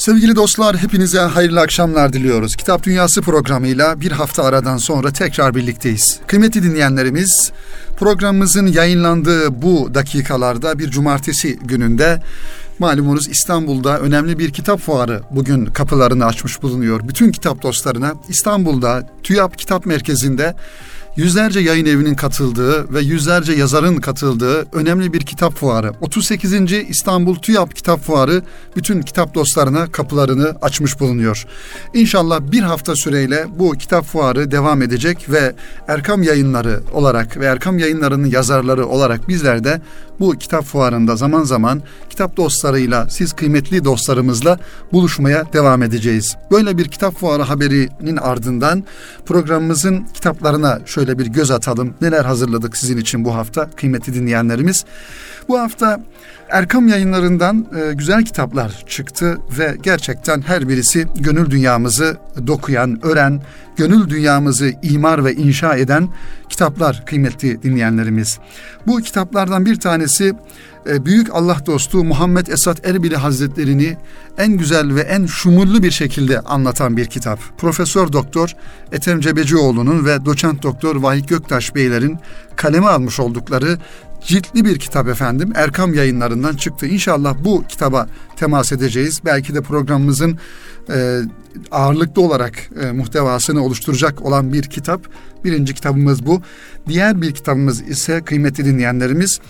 Sevgili dostlar hepinize hayırlı akşamlar diliyoruz. Kitap Dünyası programıyla bir hafta aradan sonra tekrar birlikteyiz. Kıymetli dinleyenlerimiz programımızın yayınlandığı bu dakikalarda bir cumartesi gününde malumunuz İstanbul'da önemli bir kitap fuarı bugün kapılarını açmış bulunuyor. Bütün kitap dostlarına İstanbul'da TÜYAP Kitap Merkezi'nde yüzlerce yayın evinin katıldığı ve yüzlerce yazarın katıldığı önemli bir kitap fuarı. 38. İstanbul TÜYAP Kitap Fuarı bütün kitap dostlarına kapılarını açmış bulunuyor. İnşallah bir hafta süreyle bu kitap fuarı devam edecek ve Erkam Yayınları olarak ve Erkam Yayınları'nın yazarları olarak bizler de bu kitap fuarında zaman zaman kitap dostlarıyla, siz kıymetli dostlarımızla buluşmaya devam edeceğiz. Böyle bir kitap fuarı haberinin ardından programımızın kitaplarına şöyle bir göz atalım. Neler hazırladık sizin için bu hafta kıymetli dinleyenlerimiz. Bu hafta Erkam yayınlarından e, güzel kitaplar çıktı ve gerçekten her birisi gönül dünyamızı dokuyan, ören, gönül dünyamızı imar ve inşa eden kitaplar kıymetli dinleyenlerimiz. Bu kitaplardan bir tanesi e, büyük Allah dostu Muhammed Esat Erbili Hazretlerini en güzel ve en şumullü bir şekilde anlatan bir kitap. Profesör Doktor Ethem Cebecioğlu'nun ve Doçent Doktor Vahik Göktaş Beylerin kaleme almış oldukları ciltli bir kitap efendim. Erkam yayınlarından çıktı. İnşallah bu kitaba temas edeceğiz. Belki de programımızın e, ağırlıklı olarak e, muhtevasını oluşturacak olan bir kitap. Birinci kitabımız bu. Diğer bir kitabımız ise kıymetli dinleyenlerimiz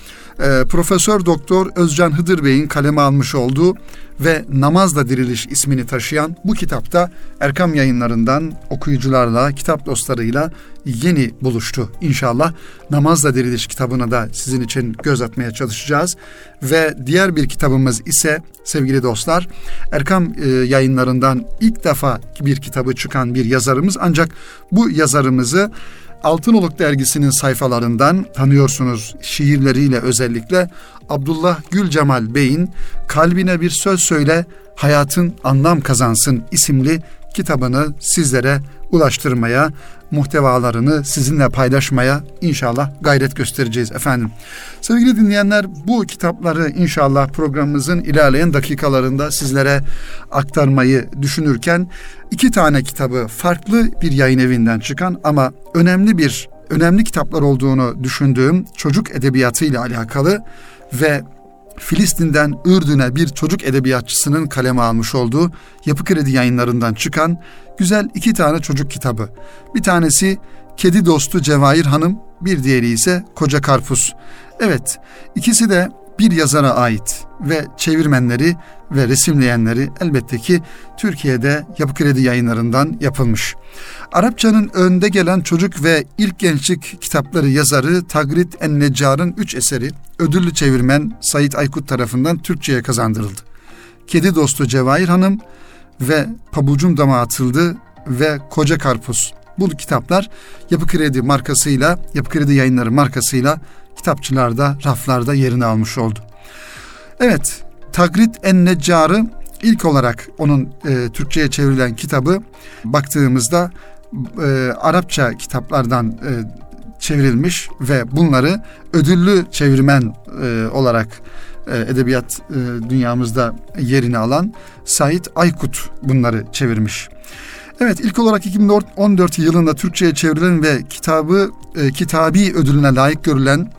e, Profesör Doktor Özcan Hıdır Bey'in kaleme almış olduğu ve Namazla Diriliş ismini taşıyan bu kitapta Erkam yayınlarından okuyucularla, kitap dostlarıyla yeni buluştu. İnşallah Namazla Diriliş kitabına da sizin için göz atmaya çalışacağız. Ve diğer bir kitabımız ise sevgili dostlar Erkam e, yayınlarından ilk defa bir kitabı çıkan bir yazarımız ancak bu yazarımızı Altınoluk dergisinin sayfalarından tanıyorsunuz şiirleriyle özellikle Abdullah Gül Cemal Bey'in Kalbine Bir Söz Söyle Hayatın Anlam Kazansın isimli kitabını sizlere ulaştırmaya, muhtevalarını sizinle paylaşmaya inşallah gayret göstereceğiz efendim. Sevgili dinleyenler bu kitapları inşallah programımızın ilerleyen dakikalarında sizlere aktarmayı düşünürken iki tane kitabı farklı bir yayın evinden çıkan ama önemli bir önemli kitaplar olduğunu düşündüğüm çocuk edebiyatı ile alakalı ve Filistin'den Ürdün'e bir çocuk edebiyatçısının kaleme almış olduğu Yapı Kredi yayınlarından çıkan güzel iki tane çocuk kitabı. Bir tanesi Kedi Dostu Cevahir Hanım, bir diğeri ise Koca Karpuz. Evet, ikisi de bir yazara ait ve çevirmenleri ve resimleyenleri elbette ki Türkiye'de Yapı Kredi yayınlarından yapılmış. Arapçanın önde gelen çocuk ve ilk gençlik kitapları yazarı Tagrit En-Neccar'ın üç eseri ödüllü çevirmen Sait Aykut tarafından Türkçe'ye kazandırıldı. Kedi dostu Cevahir Hanım ve Pabucum Dama Atıldı ve Koca Karpuz. Bu kitaplar Yapı Kredi markasıyla, Yapı Kredi yayınları markasıyla kitapçılarda, raflarda yerini almış oldu. Evet, Tagrit En-Neccar'ı ilk olarak onun e, Türkçe'ye çevrilen kitabı baktığımızda e, Arapça kitaplardan e, çevrilmiş ve bunları ödüllü çevirmen e, olarak e, edebiyat e, dünyamızda yerini alan Sait Aykut bunları çevirmiş. Evet ilk olarak 2014 yılında Türkçe'ye çevrilen ve kitabı e, kitabi ödülüne layık görülen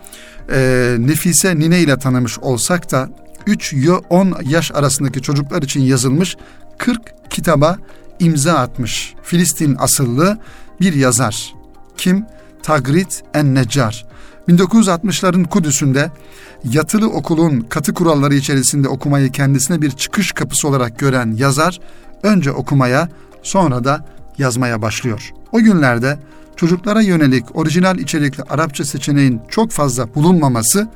e, Nefise Nine ile tanımış olsak da 3-10 yaş arasındaki çocuklar için yazılmış 40 kitaba imza atmış. Filistin asıllı bir yazar. Kim? Tagrit en-Neccar. 1960'ların Kudüs'ünde yatılı okulun katı kuralları içerisinde okumayı kendisine bir çıkış kapısı olarak gören yazar önce okumaya sonra da yazmaya başlıyor. O günlerde çocuklara yönelik orijinal içerikli Arapça seçeneğin çok fazla bulunmaması,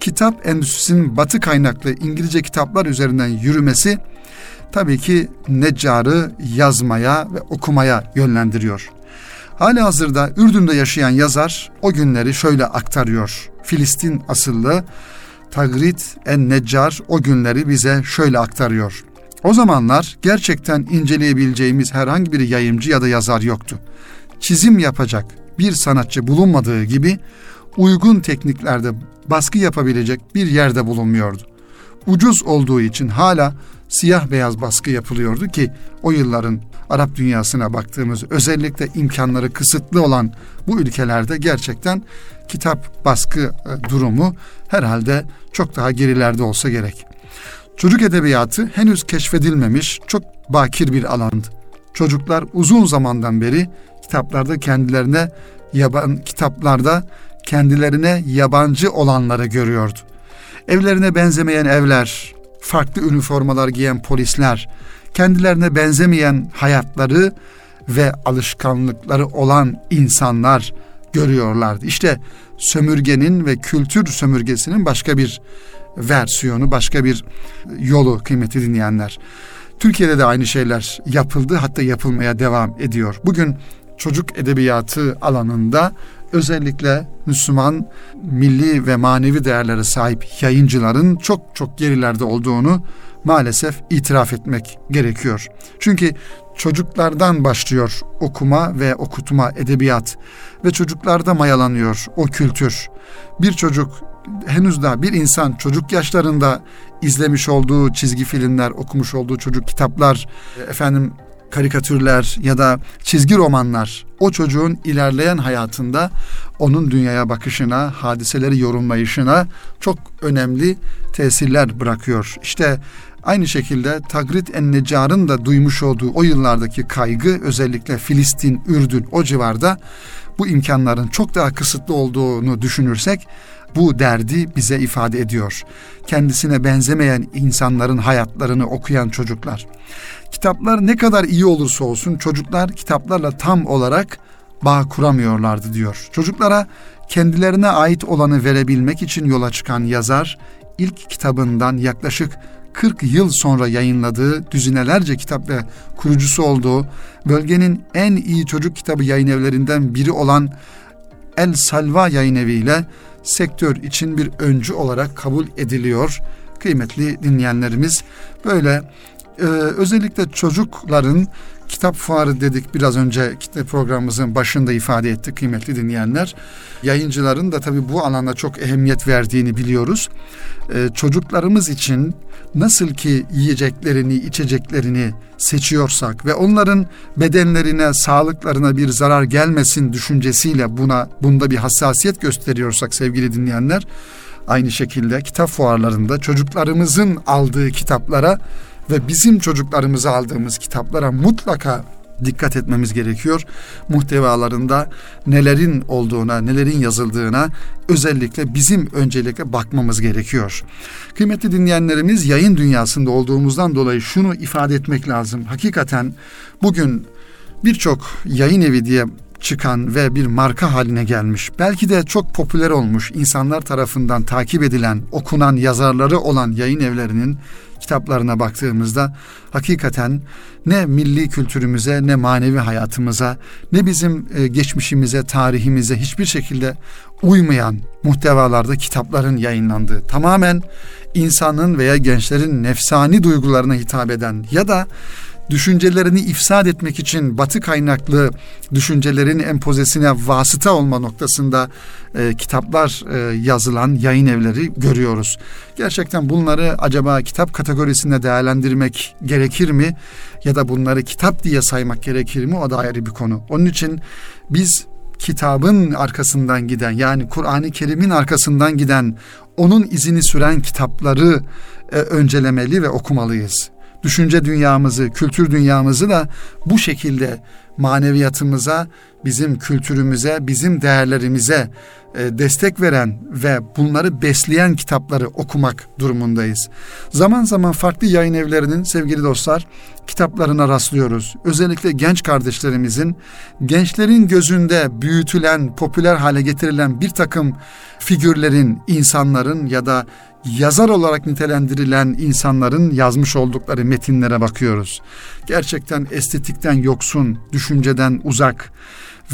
kitap endüstrisinin batı kaynaklı İngilizce kitaplar üzerinden yürümesi tabii ki Neccar'ı yazmaya ve okumaya yönlendiriyor. Hali hazırda Ürdün'de yaşayan yazar o günleri şöyle aktarıyor. Filistin asıllı Tagrit en Neccar o günleri bize şöyle aktarıyor. O zamanlar gerçekten inceleyebileceğimiz herhangi bir yayımcı ya da yazar yoktu. Çizim yapacak bir sanatçı bulunmadığı gibi uygun tekniklerde baskı yapabilecek bir yerde bulunmuyordu. Ucuz olduğu için hala siyah beyaz baskı yapılıyordu ki o yılların Arap dünyasına baktığımız özellikle imkanları kısıtlı olan bu ülkelerde gerçekten kitap baskı e, durumu herhalde çok daha gerilerde olsa gerek. Çocuk edebiyatı henüz keşfedilmemiş çok bakir bir alandı. Çocuklar uzun zamandan beri kitaplarda kendilerine yaban kitaplarda kendilerine yabancı olanları görüyordu. Evlerine benzemeyen evler, farklı üniformalar giyen polisler, kendilerine benzemeyen hayatları ve alışkanlıkları olan insanlar görüyorlardı. İşte sömürgenin ve kültür sömürgesinin başka bir versiyonu, başka bir yolu kıymeti dinleyenler. Türkiye'de de aynı şeyler yapıldı hatta yapılmaya devam ediyor. Bugün çocuk edebiyatı alanında özellikle Müslüman milli ve manevi değerlere sahip yayıncıların çok çok gerilerde olduğunu maalesef itiraf etmek gerekiyor. Çünkü çocuklardan başlıyor okuma ve okutma edebiyat ve çocuklarda mayalanıyor o kültür. Bir çocuk henüz daha bir insan çocuk yaşlarında izlemiş olduğu çizgi filmler, okumuş olduğu çocuk kitaplar, efendim karikatürler ya da çizgi romanlar o çocuğun ilerleyen hayatında onun dünyaya bakışına, hadiseleri yorumlayışına çok önemli tesirler bırakıyor. İşte aynı şekilde Tagrit en-Necar'ın da duymuş olduğu o yıllardaki kaygı özellikle Filistin, Ürdün o civarda bu imkanların çok daha kısıtlı olduğunu düşünürsek bu derdi bize ifade ediyor. Kendisine benzemeyen insanların hayatlarını okuyan çocuklar. Kitaplar ne kadar iyi olursa olsun çocuklar kitaplarla tam olarak bağ kuramıyorlardı diyor. Çocuklara kendilerine ait olanı verebilmek için yola çıkan yazar ilk kitabından yaklaşık 40 yıl sonra yayınladığı düzinelerce kitap ve kurucusu olduğu bölgenin en iyi çocuk kitabı yayın evlerinden biri olan El Salva yayın eviyle sektör için bir öncü olarak kabul ediliyor. Kıymetli dinleyenlerimiz böyle e, özellikle çocukların kitap fuarı dedik biraz önce programımızın başında ifade etti kıymetli dinleyenler. Yayıncıların da tabii bu alanda çok ehemmiyet verdiğini biliyoruz. Ee, çocuklarımız için nasıl ki yiyeceklerini, içeceklerini seçiyorsak ve onların bedenlerine, sağlıklarına bir zarar gelmesin düşüncesiyle buna bunda bir hassasiyet gösteriyorsak sevgili dinleyenler, aynı şekilde kitap fuarlarında çocuklarımızın aldığı kitaplara ve bizim çocuklarımıza aldığımız kitaplara mutlaka dikkat etmemiz gerekiyor. Muhtevalarında nelerin olduğuna, nelerin yazıldığına özellikle bizim öncelikle bakmamız gerekiyor. Kıymetli dinleyenlerimiz yayın dünyasında olduğumuzdan dolayı şunu ifade etmek lazım. Hakikaten bugün birçok yayın evi diye çıkan ve bir marka haline gelmiş. Belki de çok popüler olmuş, insanlar tarafından takip edilen, okunan yazarları olan yayın evlerinin kitaplarına baktığımızda hakikaten ne milli kültürümüze ne manevi hayatımıza ne bizim e, geçmişimize, tarihimize hiçbir şekilde uymayan muhtevalarda kitapların yayınlandığı tamamen insanın veya gençlerin nefsani duygularına hitap eden ya da düşüncelerini ifsad etmek için batı kaynaklı düşüncelerin empozesine vasıta olma noktasında e, kitaplar e, yazılan yayın evleri görüyoruz. Gerçekten bunları acaba kitap kategorisinde değerlendirmek gerekir mi? Ya da bunları kitap diye saymak gerekir mi? O da ayrı bir konu. Onun için biz kitabın arkasından giden yani Kur'an-ı Kerim'in arkasından giden onun izini süren kitapları e, öncelemeli ve okumalıyız düşünce dünyamızı, kültür dünyamızı da bu şekilde maneviyatımıza, bizim kültürümüze, bizim değerlerimize e, destek veren ve bunları besleyen kitapları okumak durumundayız. Zaman zaman farklı yayın evlerinin sevgili dostlar kitaplarına rastlıyoruz. Özellikle genç kardeşlerimizin gençlerin gözünde büyütülen, popüler hale getirilen bir takım figürlerin, insanların ya da yazar olarak nitelendirilen insanların yazmış oldukları metinlere bakıyoruz. Gerçekten estetikten yoksun, düşünceden uzak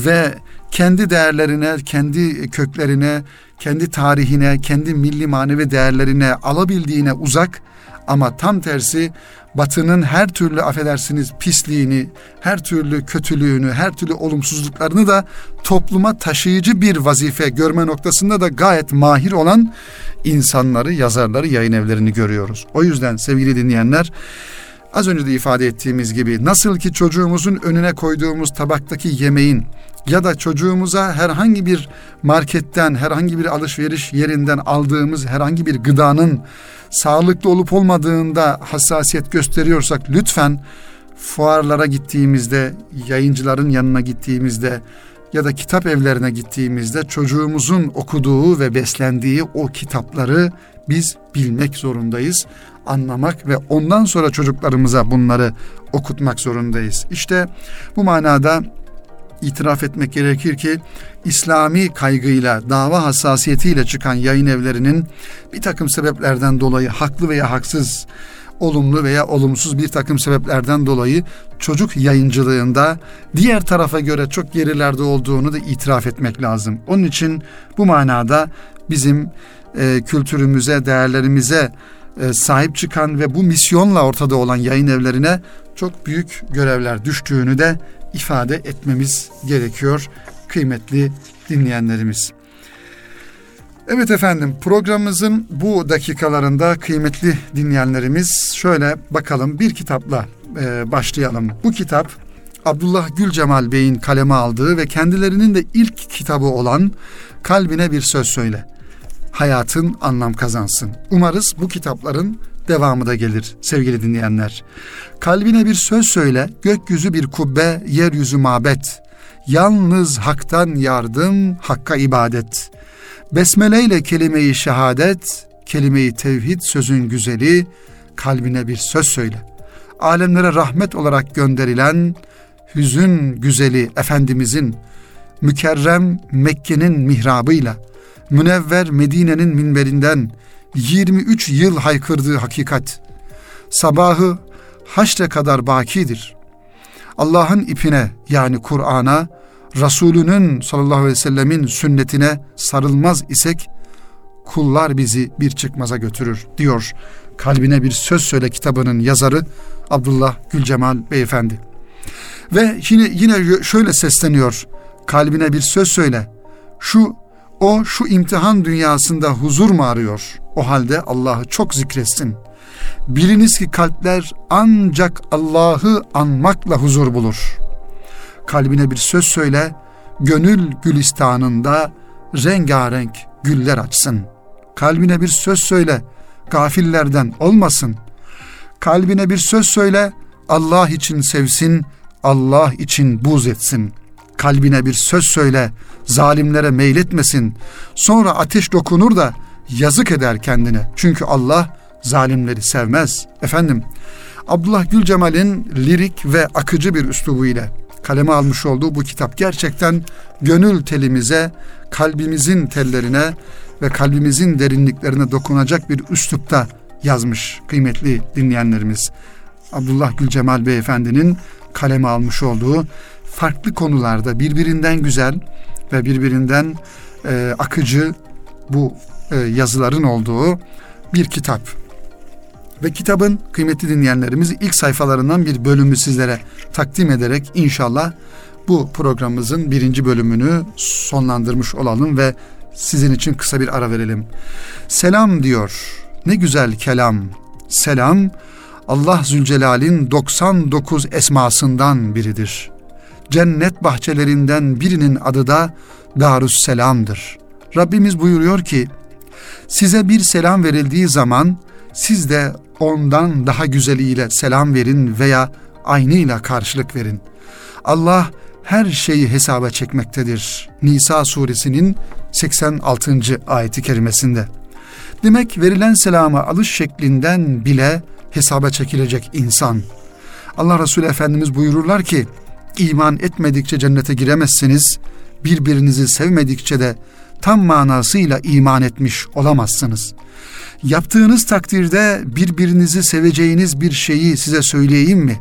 ve kendi değerlerine, kendi köklerine, kendi tarihine, kendi milli manevi değerlerine alabildiğine uzak ama tam tersi Batının her türlü affedersiniz pisliğini, her türlü kötülüğünü, her türlü olumsuzluklarını da topluma taşıyıcı bir vazife görme noktasında da gayet mahir olan insanları, yazarları, yayın evlerini görüyoruz. O yüzden sevgili dinleyenler az önce de ifade ettiğimiz gibi nasıl ki çocuğumuzun önüne koyduğumuz tabaktaki yemeğin ya da çocuğumuza herhangi bir marketten, herhangi bir alışveriş yerinden aldığımız herhangi bir gıdanın sağlıklı olup olmadığında hassasiyet gösteriyorsak lütfen fuarlara gittiğimizde, yayıncıların yanına gittiğimizde ya da kitap evlerine gittiğimizde çocuğumuzun okuduğu ve beslendiği o kitapları biz bilmek zorundayız, anlamak ve ondan sonra çocuklarımıza bunları okutmak zorundayız. İşte bu manada itiraf etmek gerekir ki İslami kaygıyla, dava hassasiyetiyle çıkan yayın evlerinin bir takım sebeplerden dolayı haklı veya haksız, olumlu veya olumsuz bir takım sebeplerden dolayı çocuk yayıncılığında diğer tarafa göre çok gerilerde olduğunu da itiraf etmek lazım. Onun için bu manada bizim e, kültürümüze, değerlerimize e, sahip çıkan ve bu misyonla ortada olan yayın evlerine çok büyük görevler düştüğünü de ifade etmemiz gerekiyor kıymetli dinleyenlerimiz. Evet efendim programımızın bu dakikalarında kıymetli dinleyenlerimiz şöyle bakalım bir kitapla e, başlayalım. Bu kitap Abdullah Gülcemal Bey'in kaleme aldığı ve kendilerinin de ilk kitabı olan Kalbine Bir Söz Söyle. Hayatın anlam kazansın. Umarız bu kitapların devamı da gelir sevgili dinleyenler. Kalbine bir söz söyle, gökyüzü bir kubbe, yeryüzü mabet. Yalnız haktan yardım, hakka ibadet. Besmele ile kelime-i şehadet, kelime-i tevhid sözün güzeli, kalbine bir söz söyle. Alemlere rahmet olarak gönderilen hüzün güzeli Efendimizin mükerrem Mekke'nin mihrabıyla, münevver Medine'nin minberinden 23 yıl haykırdığı hakikat, sabahı haşre kadar bakidir. Allah'ın ipine yani Kur'an'a, Resulünün sallallahu aleyhi ve sellemin sünnetine sarılmaz isek, kullar bizi bir çıkmaza götürür diyor. Kalbine bir söz söyle kitabının yazarı Abdullah Gülcemal Beyefendi. Ve yine yine şöyle sesleniyor. Kalbine bir söz söyle. Şu o şu imtihan dünyasında huzur mu arıyor? O halde Allah'ı çok zikretsin. Biliniz ki kalpler ancak Allah'ı anmakla huzur bulur. Kalbine bir söz söyle, gönül gülistanında rengarenk güller açsın. Kalbine bir söz söyle, gafillerden olmasın. Kalbine bir söz söyle, Allah için sevsin, Allah için buz etsin. Kalbine bir söz söyle, zalimlere meyletmesin. Sonra ateş dokunur da yazık eder kendine. Çünkü Allah zalimleri sevmez. Efendim Abdullah Gülcemal'in lirik ve akıcı bir üslubu ile kaleme almış olduğu bu kitap gerçekten gönül telimize, kalbimizin tellerine ve kalbimizin derinliklerine dokunacak bir üslupta yazmış kıymetli dinleyenlerimiz. Abdullah Gülcemal Beyefendinin kaleme almış olduğu farklı konularda birbirinden güzel ve birbirinden e, akıcı bu e, yazıların olduğu bir kitap. Ve kitabın kıymetli dinleyenlerimiz ilk sayfalarından bir bölümü sizlere takdim ederek inşallah bu programımızın birinci bölümünü sonlandırmış olalım ve sizin için kısa bir ara verelim. Selam diyor. Ne güzel kelam. Selam Allah Zülcelal'in 99 esmasından biridir. Cennet bahçelerinden birinin adı da Darüsselam'dır. Rabbimiz buyuruyor ki, size bir selam verildiği zaman siz de ondan daha güzeliyle selam verin veya aynıyla karşılık verin. Allah her şeyi hesaba çekmektedir. Nisa suresinin 86. ayeti kerimesinde. Demek verilen selama alış şeklinden bile hesaba çekilecek insan. Allah Resulü Efendimiz buyururlar ki, iman etmedikçe cennete giremezsiniz, birbirinizi sevmedikçe de tam manasıyla iman etmiş olamazsınız. Yaptığınız takdirde birbirinizi seveceğiniz bir şeyi size söyleyeyim mi?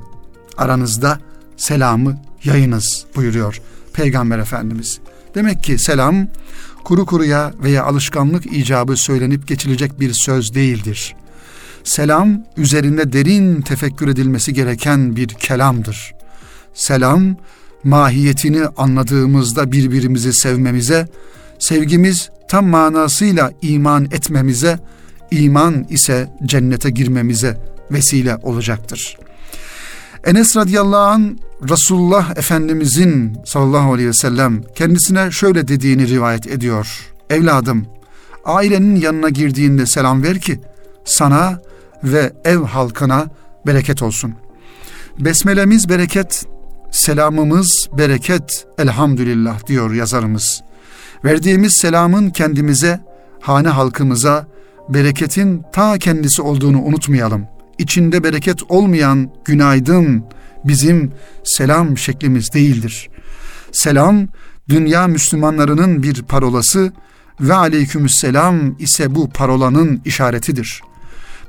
Aranızda selamı yayınız buyuruyor Peygamber Efendimiz. Demek ki selam kuru kuruya veya alışkanlık icabı söylenip geçilecek bir söz değildir. Selam üzerinde derin tefekkür edilmesi gereken bir kelamdır. Selam mahiyetini anladığımızda birbirimizi sevmemize, sevgimiz tam manasıyla iman etmemize, iman ise cennete girmemize vesile olacaktır. Enes radıyallahu an Resulullah Efendimizin sallallahu aleyhi ve sellem kendisine şöyle dediğini rivayet ediyor. Evladım ailenin yanına girdiğinde selam ver ki sana ve ev halkına bereket olsun. Besmelemiz bereket, selamımız bereket elhamdülillah diyor yazarımız. Verdiğimiz selamın kendimize, hane halkımıza bereketin ta kendisi olduğunu unutmayalım. İçinde bereket olmayan günaydın bizim selam şeklimiz değildir. Selam dünya Müslümanlarının bir parolası ve aleykümselam ise bu parolanın işaretidir.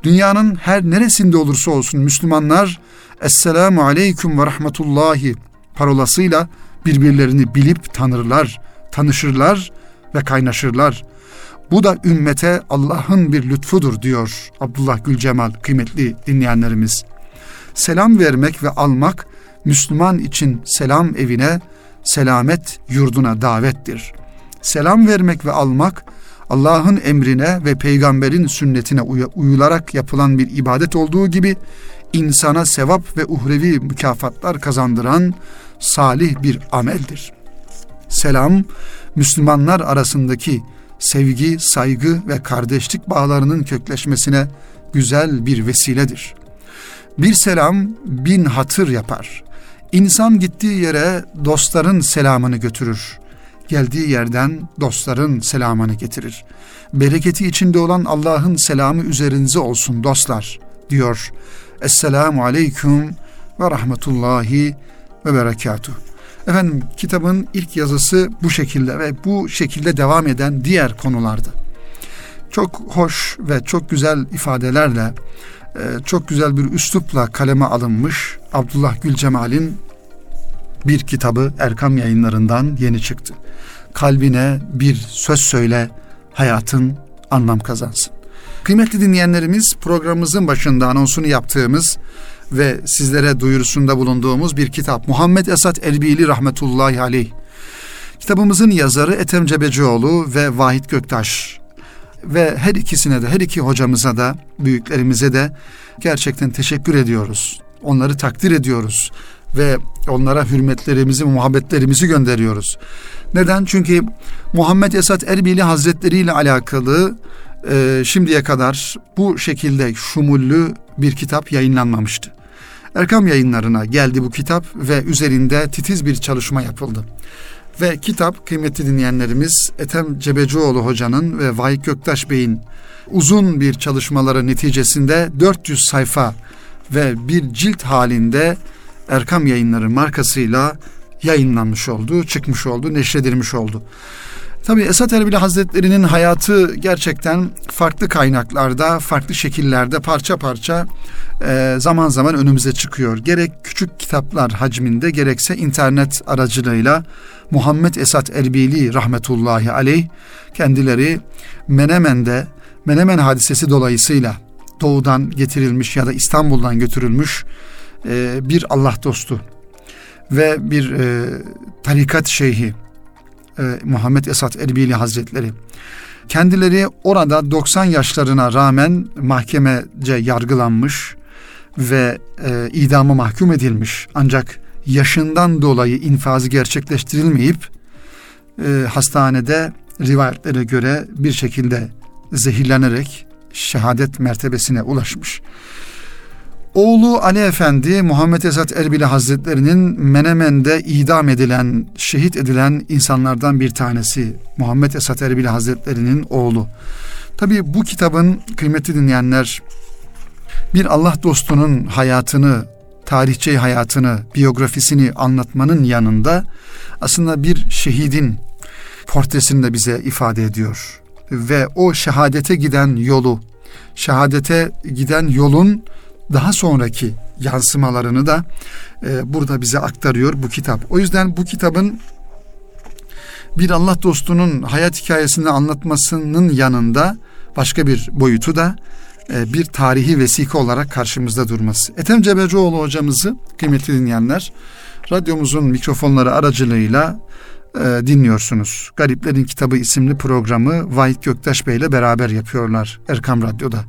Dünyanın her neresinde olursa olsun Müslümanlar Esselamu Aleyküm ve Rahmetullahi parolasıyla birbirlerini bilip tanırlar, tanışırlar ve kaynaşırlar. Bu da ümmete Allah'ın bir lütfudur diyor Abdullah Gülcemal kıymetli dinleyenlerimiz. Selam vermek ve almak Müslüman için selam evine, selamet yurduna davettir. Selam vermek ve almak Allah'ın emrine ve peygamberin sünnetine uyularak yapılan bir ibadet olduğu gibi insana sevap ve uhrevi mükafatlar kazandıran salih bir ameldir. Selam, Müslümanlar arasındaki sevgi, saygı ve kardeşlik bağlarının kökleşmesine güzel bir vesiledir. Bir selam bin hatır yapar. İnsan gittiği yere dostların selamını götürür. Geldiği yerden dostların selamını getirir. Bereketi içinde olan Allah'ın selamı üzerinize olsun dostlar diyor. Esselamu aleyküm ve rahmetullahi ve berekatuh. Efendim kitabın ilk yazısı bu şekilde ve bu şekilde devam eden diğer konularda. Çok hoş ve çok güzel ifadelerle, e, çok güzel bir üslupla kaleme alınmış Abdullah Gül Cemal'in bir kitabı Erkam yayınlarından yeni çıktı. Kalbine bir söz söyle, hayatın anlam kazansın. Kıymetli dinleyenlerimiz programımızın başında anonsunu yaptığımız ve sizlere duyurusunda bulunduğumuz bir kitap. Muhammed Esat Elbili rahmetullahi aleyh. Kitabımızın yazarı Ethem Cebecioğlu ve Vahit Göktaş. Ve her ikisine de, her iki hocamıza da, büyüklerimize de gerçekten teşekkür ediyoruz. Onları takdir ediyoruz ve onlara hürmetlerimizi, muhabbetlerimizi gönderiyoruz. Neden? Çünkü Muhammed Esat Erbili Hazretleri ile alakalı e, şimdiye kadar bu şekilde şumullü bir kitap yayınlanmamıştı. Erkam yayınlarına geldi bu kitap ve üzerinde titiz bir çalışma yapıldı. Ve kitap kıymetli dinleyenlerimiz Ethem Cebecioğlu hocanın ve Vahik Göktaş Bey'in uzun bir çalışmaları neticesinde 400 sayfa ve bir cilt halinde Erkam Yayınları markasıyla yayınlanmış oldu, çıkmış oldu, neşredilmiş oldu. Tabi Esat Erbili Hazretleri'nin hayatı gerçekten farklı kaynaklarda, farklı şekillerde parça parça e, zaman zaman önümüze çıkıyor. Gerek küçük kitaplar hacminde gerekse internet aracılığıyla Muhammed Esat Erbili rahmetullahi aleyh kendileri Menemen'de Menemen hadisesi dolayısıyla doğudan getirilmiş ya da İstanbul'dan götürülmüş e, bir Allah dostu ve bir e, tarikat şeyhi e, Muhammed Esat Erbili Hazretleri. Kendileri orada 90 yaşlarına rağmen mahkemece yargılanmış ve e, idama mahkum edilmiş. Ancak yaşından dolayı infazı gerçekleştirilmeyip e, hastanede rivayetlere göre bir şekilde zehirlenerek şehadet mertebesine ulaşmış. Oğlu Ali Efendi Muhammed Esat Erbili Hazretleri'nin Menemen'de idam edilen, şehit edilen insanlardan bir tanesi. Muhammed Esat Erbili Hazretleri'nin oğlu. Tabi bu kitabın kıymetli dinleyenler bir Allah dostunun hayatını, tarihçi hayatını, biyografisini anlatmanın yanında aslında bir şehidin portresini de bize ifade ediyor. Ve o şehadete giden yolu, şehadete giden yolun daha sonraki yansımalarını da e, burada bize aktarıyor bu kitap. O yüzden bu kitabın bir Allah dostunun hayat hikayesini anlatmasının yanında başka bir boyutu da e, bir tarihi vesika olarak karşımızda durması. Ethem Cebecioğlu hocamızı kıymetli dinleyenler radyomuzun mikrofonları aracılığıyla e, dinliyorsunuz. Gariplerin Kitabı isimli programı Vahit Göktaş Bey ile beraber yapıyorlar Erkam Radyo'da.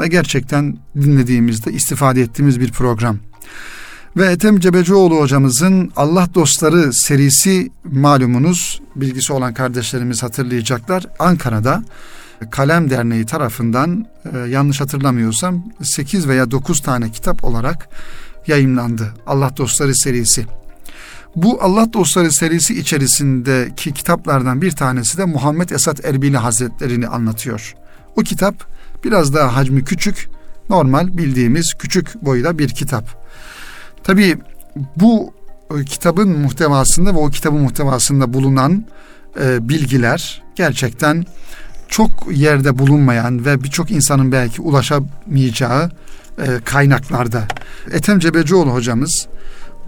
Ve gerçekten dinlediğimizde istifade ettiğimiz bir program. Ve Ethem Cebecioğlu hocamızın Allah Dostları serisi malumunuz bilgisi olan kardeşlerimiz hatırlayacaklar. Ankara'da Kalem Derneği tarafından e, yanlış hatırlamıyorsam 8 veya 9 tane kitap olarak yayınlandı. Allah Dostları serisi. Bu Allah Dostları serisi içerisindeki kitaplardan bir tanesi de Muhammed Esat Erbili Hazretlerini anlatıyor. O kitap biraz daha hacmi küçük, normal bildiğimiz küçük boyda bir kitap. Tabii bu e, kitabın muhtevasında ve o kitabın muhtevasında bulunan e, bilgiler gerçekten çok yerde bulunmayan ve birçok insanın belki ulaşamayacağı e, kaynaklarda. Ethem Cebecioğlu hocamız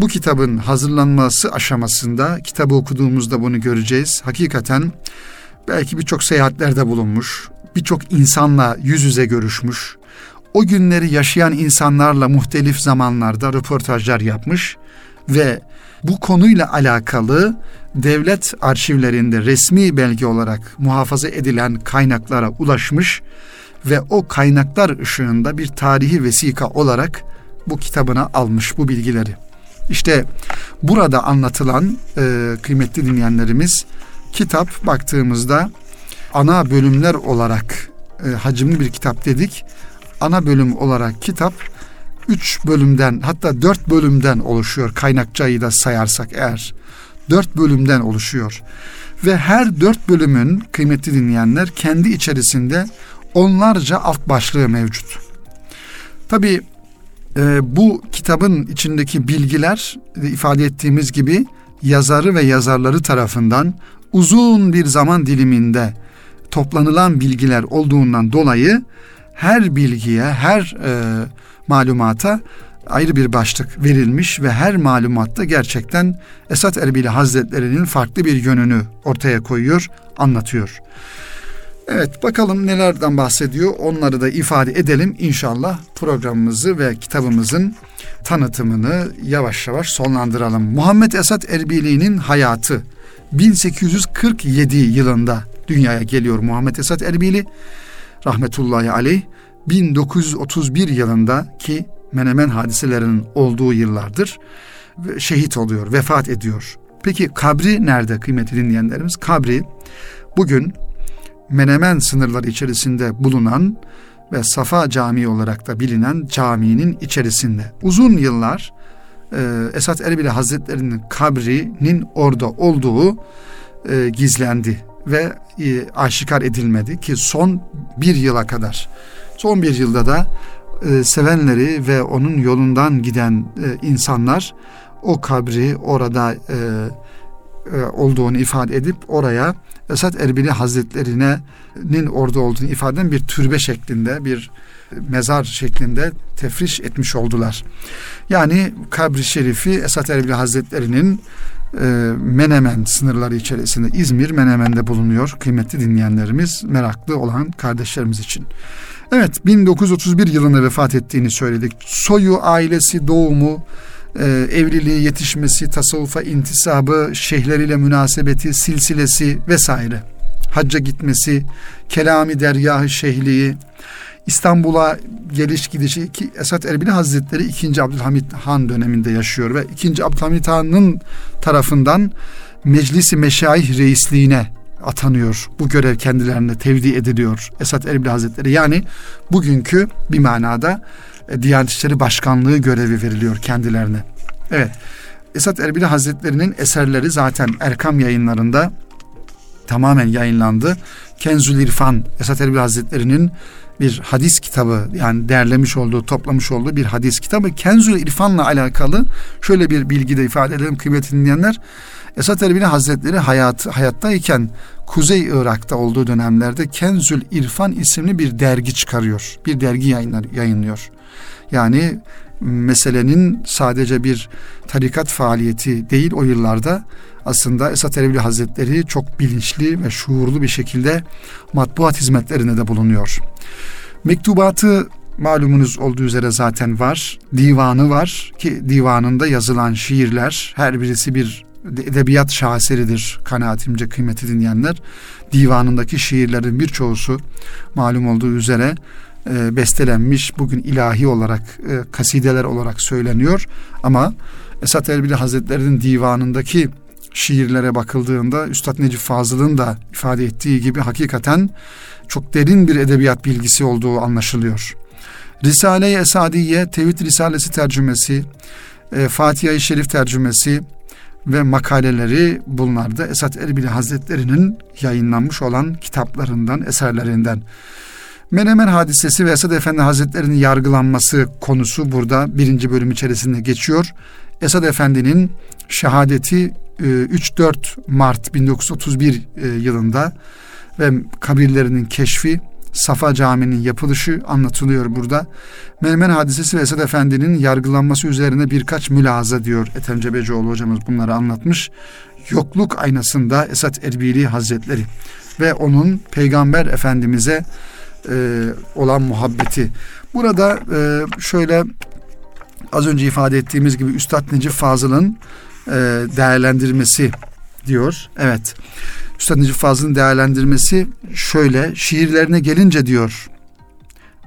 bu kitabın hazırlanması aşamasında kitabı okuduğumuzda bunu göreceğiz. Hakikaten belki birçok seyahatlerde bulunmuş, birçok insanla yüz yüze görüşmüş, o günleri yaşayan insanlarla muhtelif zamanlarda röportajlar yapmış ve bu konuyla alakalı devlet arşivlerinde resmi belge olarak muhafaza edilen kaynaklara ulaşmış ve o kaynaklar ışığında bir tarihi vesika olarak bu kitabına almış bu bilgileri. İşte burada anlatılan e, kıymetli dinleyenlerimiz kitap baktığımızda ana bölümler olarak e, hacimli bir kitap dedik. Ana bölüm olarak kitap üç bölümden hatta dört bölümden oluşuyor kaynakçayı da sayarsak eğer. Dört bölümden oluşuyor. Ve her dört bölümün kıymetli dinleyenler kendi içerisinde onlarca alt başlığı mevcut. Tabi e, bu kitabın içindeki bilgiler ifade ettiğimiz gibi yazarı ve yazarları tarafından uzun bir zaman diliminde toplanılan bilgiler olduğundan dolayı her bilgiye, her e, malumata ayrı bir başlık verilmiş ve her malumatta gerçekten Esat Erbili Hazretleri'nin farklı bir yönünü ortaya koyuyor, anlatıyor. Evet bakalım nelerden bahsediyor onları da ifade edelim inşallah programımızı ve kitabımızın tanıtımını yavaş yavaş sonlandıralım. Muhammed Esat Erbili'nin hayatı 1847 yılında dünyaya geliyor Muhammed Esat Erbili rahmetullahi aleyh 1931 yılında ki Menemen hadiselerinin olduğu yıllardır şehit oluyor, vefat ediyor. Peki kabri nerede kıymetli dinleyenlerimiz? Kabri bugün Menemen sınırları içerisinde bulunan ve Safa Camii olarak da bilinen caminin içerisinde. Uzun yıllar e, Esat Erbili Hazretleri'nin kabrinin orada olduğu e, gizlendi ve e, aşikar edilmedi ki son bir yıla kadar. Son bir yılda da e, sevenleri ve onun yolundan giden e, insanlar o kabri orada e, e, olduğunu ifade edip oraya Esat Erbili Hazretleri'nin orada olduğunu ifade eden bir türbe şeklinde bir mezar şeklinde tefriş etmiş oldular. Yani kabri şerifi Esat Erbili Hazretleri'nin e, Menemen sınırları içerisinde İzmir Menemen'de bulunuyor kıymetli dinleyenlerimiz meraklı olan kardeşlerimiz için. Evet 1931 yılında vefat ettiğini söyledik. Soyu, ailesi, doğumu, e, evliliği, yetişmesi, tasavvufa intisabı, şeyhleriyle münasebeti, silsilesi vesaire. Hacca gitmesi, kelami deryahı şeyhliği, İstanbul'a geliş gidişi ki Esat Erbili Hazretleri 2. Abdülhamit Han döneminde yaşıyor ve 2. Abdülhamit Han'ın tarafından Meclisi Meşayih Reisliğine atanıyor. Bu görev kendilerine tevdi ediliyor Esat Erbil Hazretleri. Yani bugünkü bir manada e, Diyanet İşleri Başkanlığı görevi veriliyor kendilerine. Evet. Esat Erbil Hazretleri'nin eserleri zaten Erkam yayınlarında tamamen yayınlandı. Kenzül İrfan Esat Erbil Hazretleri'nin bir hadis kitabı yani derlemiş olduğu, toplamış olduğu bir hadis kitabı. Kenzül İrfan'la alakalı şöyle bir bilgi de ifade edelim kıymetli dinleyenler. Esat Erbili Hazretleri hayat, hayattayken Kuzey Irak'ta olduğu dönemlerde Kenzül İrfan isimli bir dergi çıkarıyor. Bir dergi yayınlar, yayınlıyor. Yani meselenin sadece bir tarikat faaliyeti değil o yıllarda aslında Esat Erbil Hazretleri çok bilinçli ve şuurlu bir şekilde matbuat hizmetlerinde de bulunuyor. Mektubatı malumunuz olduğu üzere zaten var. Divanı var ki divanında yazılan şiirler her birisi bir edebiyat şaheseridir kanaatimce kıymeti dinleyenler. Divanındaki şiirlerin birçoğusu malum olduğu üzere e, bestelenmiş bugün ilahi olarak e, kasideler olarak söyleniyor ama Esat Erbili Hazretleri'nin divanındaki şiirlere bakıldığında Üstad Necip Fazıl'ın da ifade ettiği gibi hakikaten çok derin bir edebiyat bilgisi olduğu anlaşılıyor. Risale-i Esadiye, Tevhid Risalesi tercümesi, e, Fatiha-i Şerif tercümesi ve makaleleri bunlar Esat Erbili Hazretleri'nin yayınlanmış olan kitaplarından, eserlerinden. Menemen hadisesi ve Esad Efendi Hazretleri'nin yargılanması konusu burada birinci bölüm içerisinde geçiyor. Esad Efendi'nin şehadeti 3-4 e, Mart 1931 e, yılında ve kabirlerinin keşfi Safa Camii'nin yapılışı anlatılıyor burada. Menemen hadisesi ve Esad Efendi'nin yargılanması üzerine birkaç mülaza diyor Ethem Cebecioğlu hocamız bunları anlatmış. Yokluk aynasında Esad Erbili Hazretleri ve onun Peygamber Efendimiz'e e, olan muhabbeti. Burada e, şöyle az önce ifade ettiğimiz gibi Üstad Necip Fazıl'ın e, değerlendirmesi diyor. Evet. Üstad Necip Fazıl'ın değerlendirmesi şöyle. Şiirlerine gelince diyor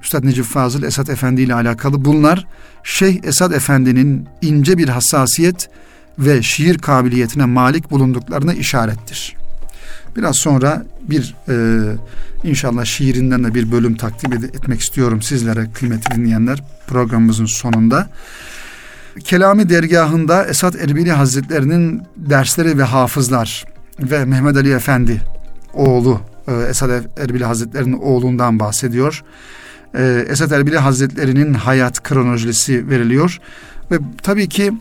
Üstad Necip Fazıl Esat Efendi ile alakalı bunlar Şeyh Esad Efendi'nin ince bir hassasiyet ve şiir kabiliyetine malik bulunduklarına işarettir. Biraz sonra bir e, inşallah şiirinden de bir bölüm takdim etmek istiyorum sizlere kıymetli dinleyenler programımızın sonunda. Kelami dergahında Esat Erbili Hazretlerinin dersleri ve hafızlar ve Mehmet Ali Efendi oğlu e, Esat Erbili Hazretlerinin oğlundan bahsediyor. E, Esat Erbili Hazretlerinin hayat kronolojisi veriliyor ve tabii ki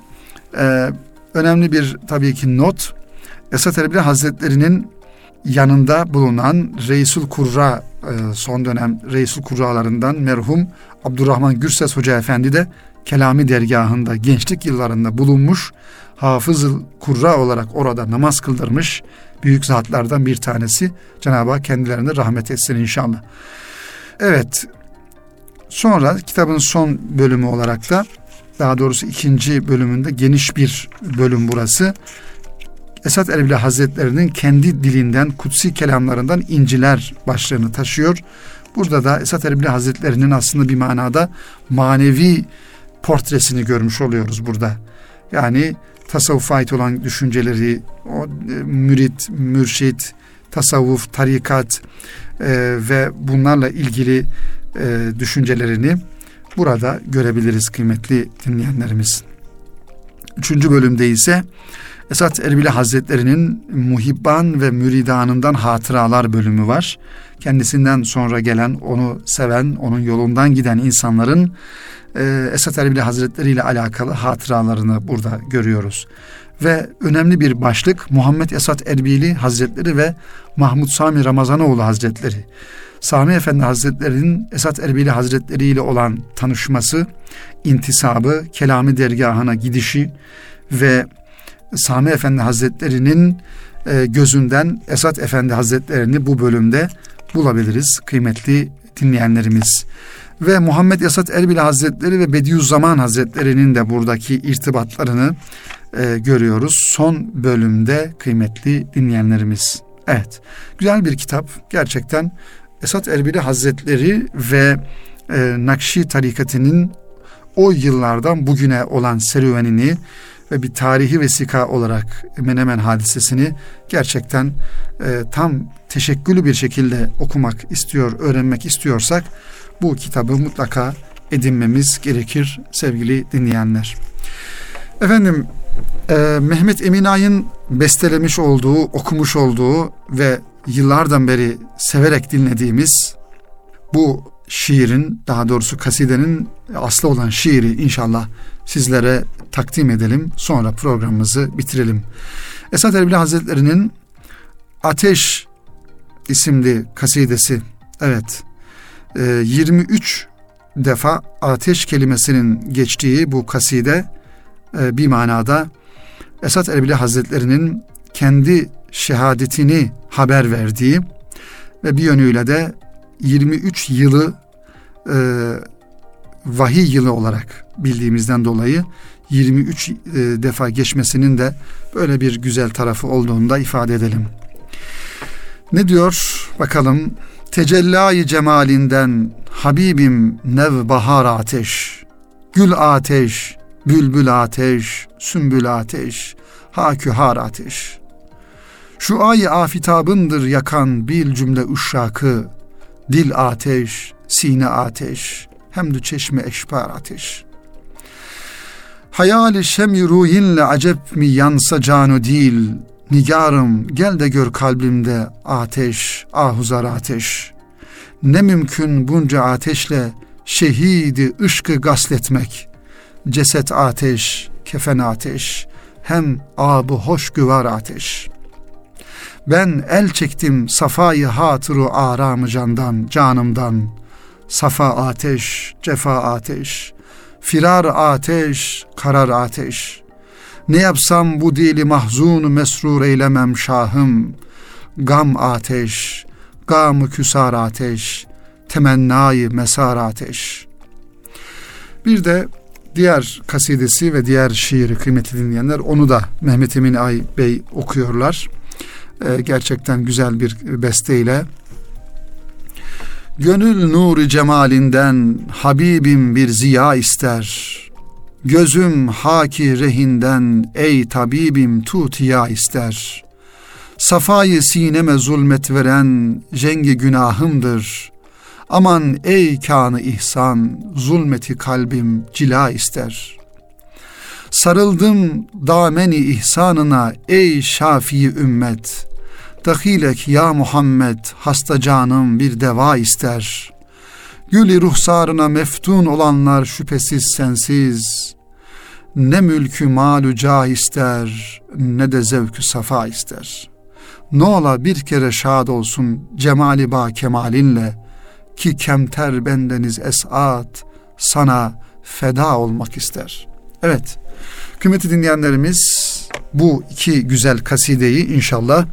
e, önemli bir tabii ki not Esat Erbili Hazretlerinin yanında bulunan Reisul Kurra son dönem Reisul Kurralarından merhum Abdurrahman Gürses Hoca Efendi de Kelami dergahında gençlik yıllarında bulunmuş hafız kurra olarak orada namaz kıldırmış büyük zatlardan bir tanesi. Cenab-ı Hak kendilerine rahmet etsin inşallah. Evet. Sonra kitabın son bölümü olarak da daha doğrusu ikinci bölümünde geniş bir bölüm burası. Esat Erbil Hazretlerinin kendi dilinden, kutsi kelamlarından inciler başlığını taşıyor. Burada da Esat Erbil Hazretlerinin aslında bir manada manevi portresini görmüş oluyoruz burada. Yani tasavvufa ait olan düşünceleri, o e, mürit, mürşit, tasavvuf, tarikat e, ve bunlarla ilgili e, düşüncelerini burada görebiliriz kıymetli dinleyenlerimiz. Üçüncü bölümde ise Esat Erbili Hazretleri'nin muhibban ve müridanından hatıralar bölümü var. Kendisinden sonra gelen, onu seven, onun yolundan giden insanların e, Esat Erbili Hazretleri ile alakalı hatıralarını burada görüyoruz. Ve önemli bir başlık Muhammed Esat Erbili Hazretleri ve Mahmud Sami Ramazanoğlu Hazretleri. Sami Efendi Hazretleri'nin Esat Erbili Hazretleri ile olan tanışması, intisabı, kelami dergahına gidişi ve Sami Efendi Hazretleri'nin e, gözünden Esat Efendi Hazretlerini bu bölümde bulabiliriz kıymetli dinleyenlerimiz. Ve Muhammed Esat Erbil Hazretleri ve Bediüzzaman Hazretleri'nin de buradaki irtibatlarını e, görüyoruz. Son bölümde kıymetli dinleyenlerimiz. Evet, güzel bir kitap. Gerçekten Esat Erbili Hazretleri ve e, Nakşi tarikatının o yıllardan bugüne olan serüvenini ve bir tarihi vesika olarak Menemen hadisesini gerçekten e, tam teşekkülü bir şekilde okumak istiyor, öğrenmek istiyorsak bu kitabı mutlaka edinmemiz gerekir sevgili dinleyenler. Efendim e, Mehmet Eminay'ın bestelemiş olduğu, okumuş olduğu ve yıllardan beri severek dinlediğimiz bu şiirin daha doğrusu kasidenin aslı olan şiiri inşallah sizlere takdim edelim. Sonra programımızı bitirelim. Esat Erbil Hazretleri'nin Ateş isimli kasidesi evet 23 e, defa ateş kelimesinin geçtiği bu kaside e, bir manada Esat Erbil Hazretleri'nin kendi şehadetini haber verdiği ve bir yönüyle de 23 yılı e, vahiy yılı olarak bildiğimizden dolayı 23 e, defa geçmesinin de böyle bir güzel tarafı olduğunu da ifade edelim. Ne diyor bakalım? Tecellayı cemalinden Habibim nev bahar ateş, gül ateş, bülbül ateş, sümbül ateş, hakühar ateş. Şu ay afitabındır yakan bil cümle uşşakı, dil ateş, sine ateş, hem de çeşme eşpar ateş. Hayali şemi ruyinle acep mi yansa canu dil, Nigarım gel de gör kalbimde ateş, ahuzar ateş. Ne mümkün bunca ateşle şehidi ışkı gasletmek. Ceset ateş, kefen ateş, hem abu hoş güvar ateş. Ben el çektim safayı hatıru aramı candan, canımdan. Safa ateş, cefa ateş, firar ateş, karar ateş. Ne yapsam bu dili mahzun mesrur eylemem şahım. Gam ateş, gamı küsar ateş, temennayı mesar ateş. Bir de diğer kasidesi ve diğer şiiri kıymeti dinleyenler onu da Mehmet Emin Ay Bey okuyorlar. Ee, gerçekten güzel bir besteyle. Gönül nuru cemalinden Habibim bir ziya ister. Gözüm haki rehinden ey tabibim tutiya ister. Safayı sineme zulmet veren cengi günahımdır. Aman ey kanı ihsan, zulmeti kalbim cila ister. Sarıldım dameni ihsanına ey şafii ümmet. Dahilek ya Muhammed hasta canım bir deva ister. Gülü ruhsarına meftun olanlar şüphesiz sensiz. Ne mülkü malu cah ister ne de zevkü safa ister. Ne bir kere şad olsun cemali ba kemalinle ki kemter bendeniz esat sana feda olmak ister. Evet kıymeti dinleyenlerimiz bu iki güzel kasideyi inşallah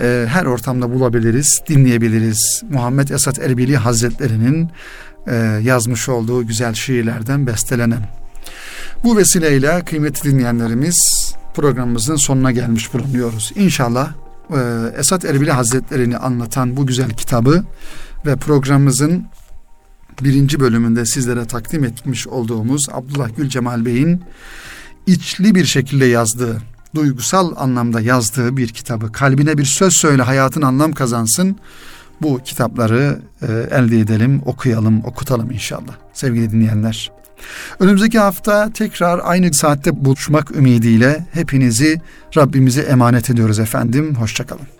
e, her ortamda bulabiliriz, dinleyebiliriz. Muhammed Esat Erbili Hazretleri'nin e, yazmış olduğu güzel şiirlerden bestelenen. Bu vesileyle kıymetli dinleyenlerimiz programımızın sonuna gelmiş bulunuyoruz. İnşallah e, Esat Erbili Hazretleri'ni anlatan bu güzel kitabı ve programımızın birinci bölümünde sizlere takdim etmiş olduğumuz Abdullah Gül Cemal Bey'in içli bir şekilde yazdığı, duygusal anlamda yazdığı bir kitabı. Kalbine bir söz söyle hayatın anlam kazansın. Bu kitapları e, elde edelim, okuyalım, okutalım inşallah. Sevgili dinleyenler. Önümüzdeki hafta tekrar aynı saatte buluşmak ümidiyle hepinizi Rabbimize emanet ediyoruz efendim. Hoşçakalın.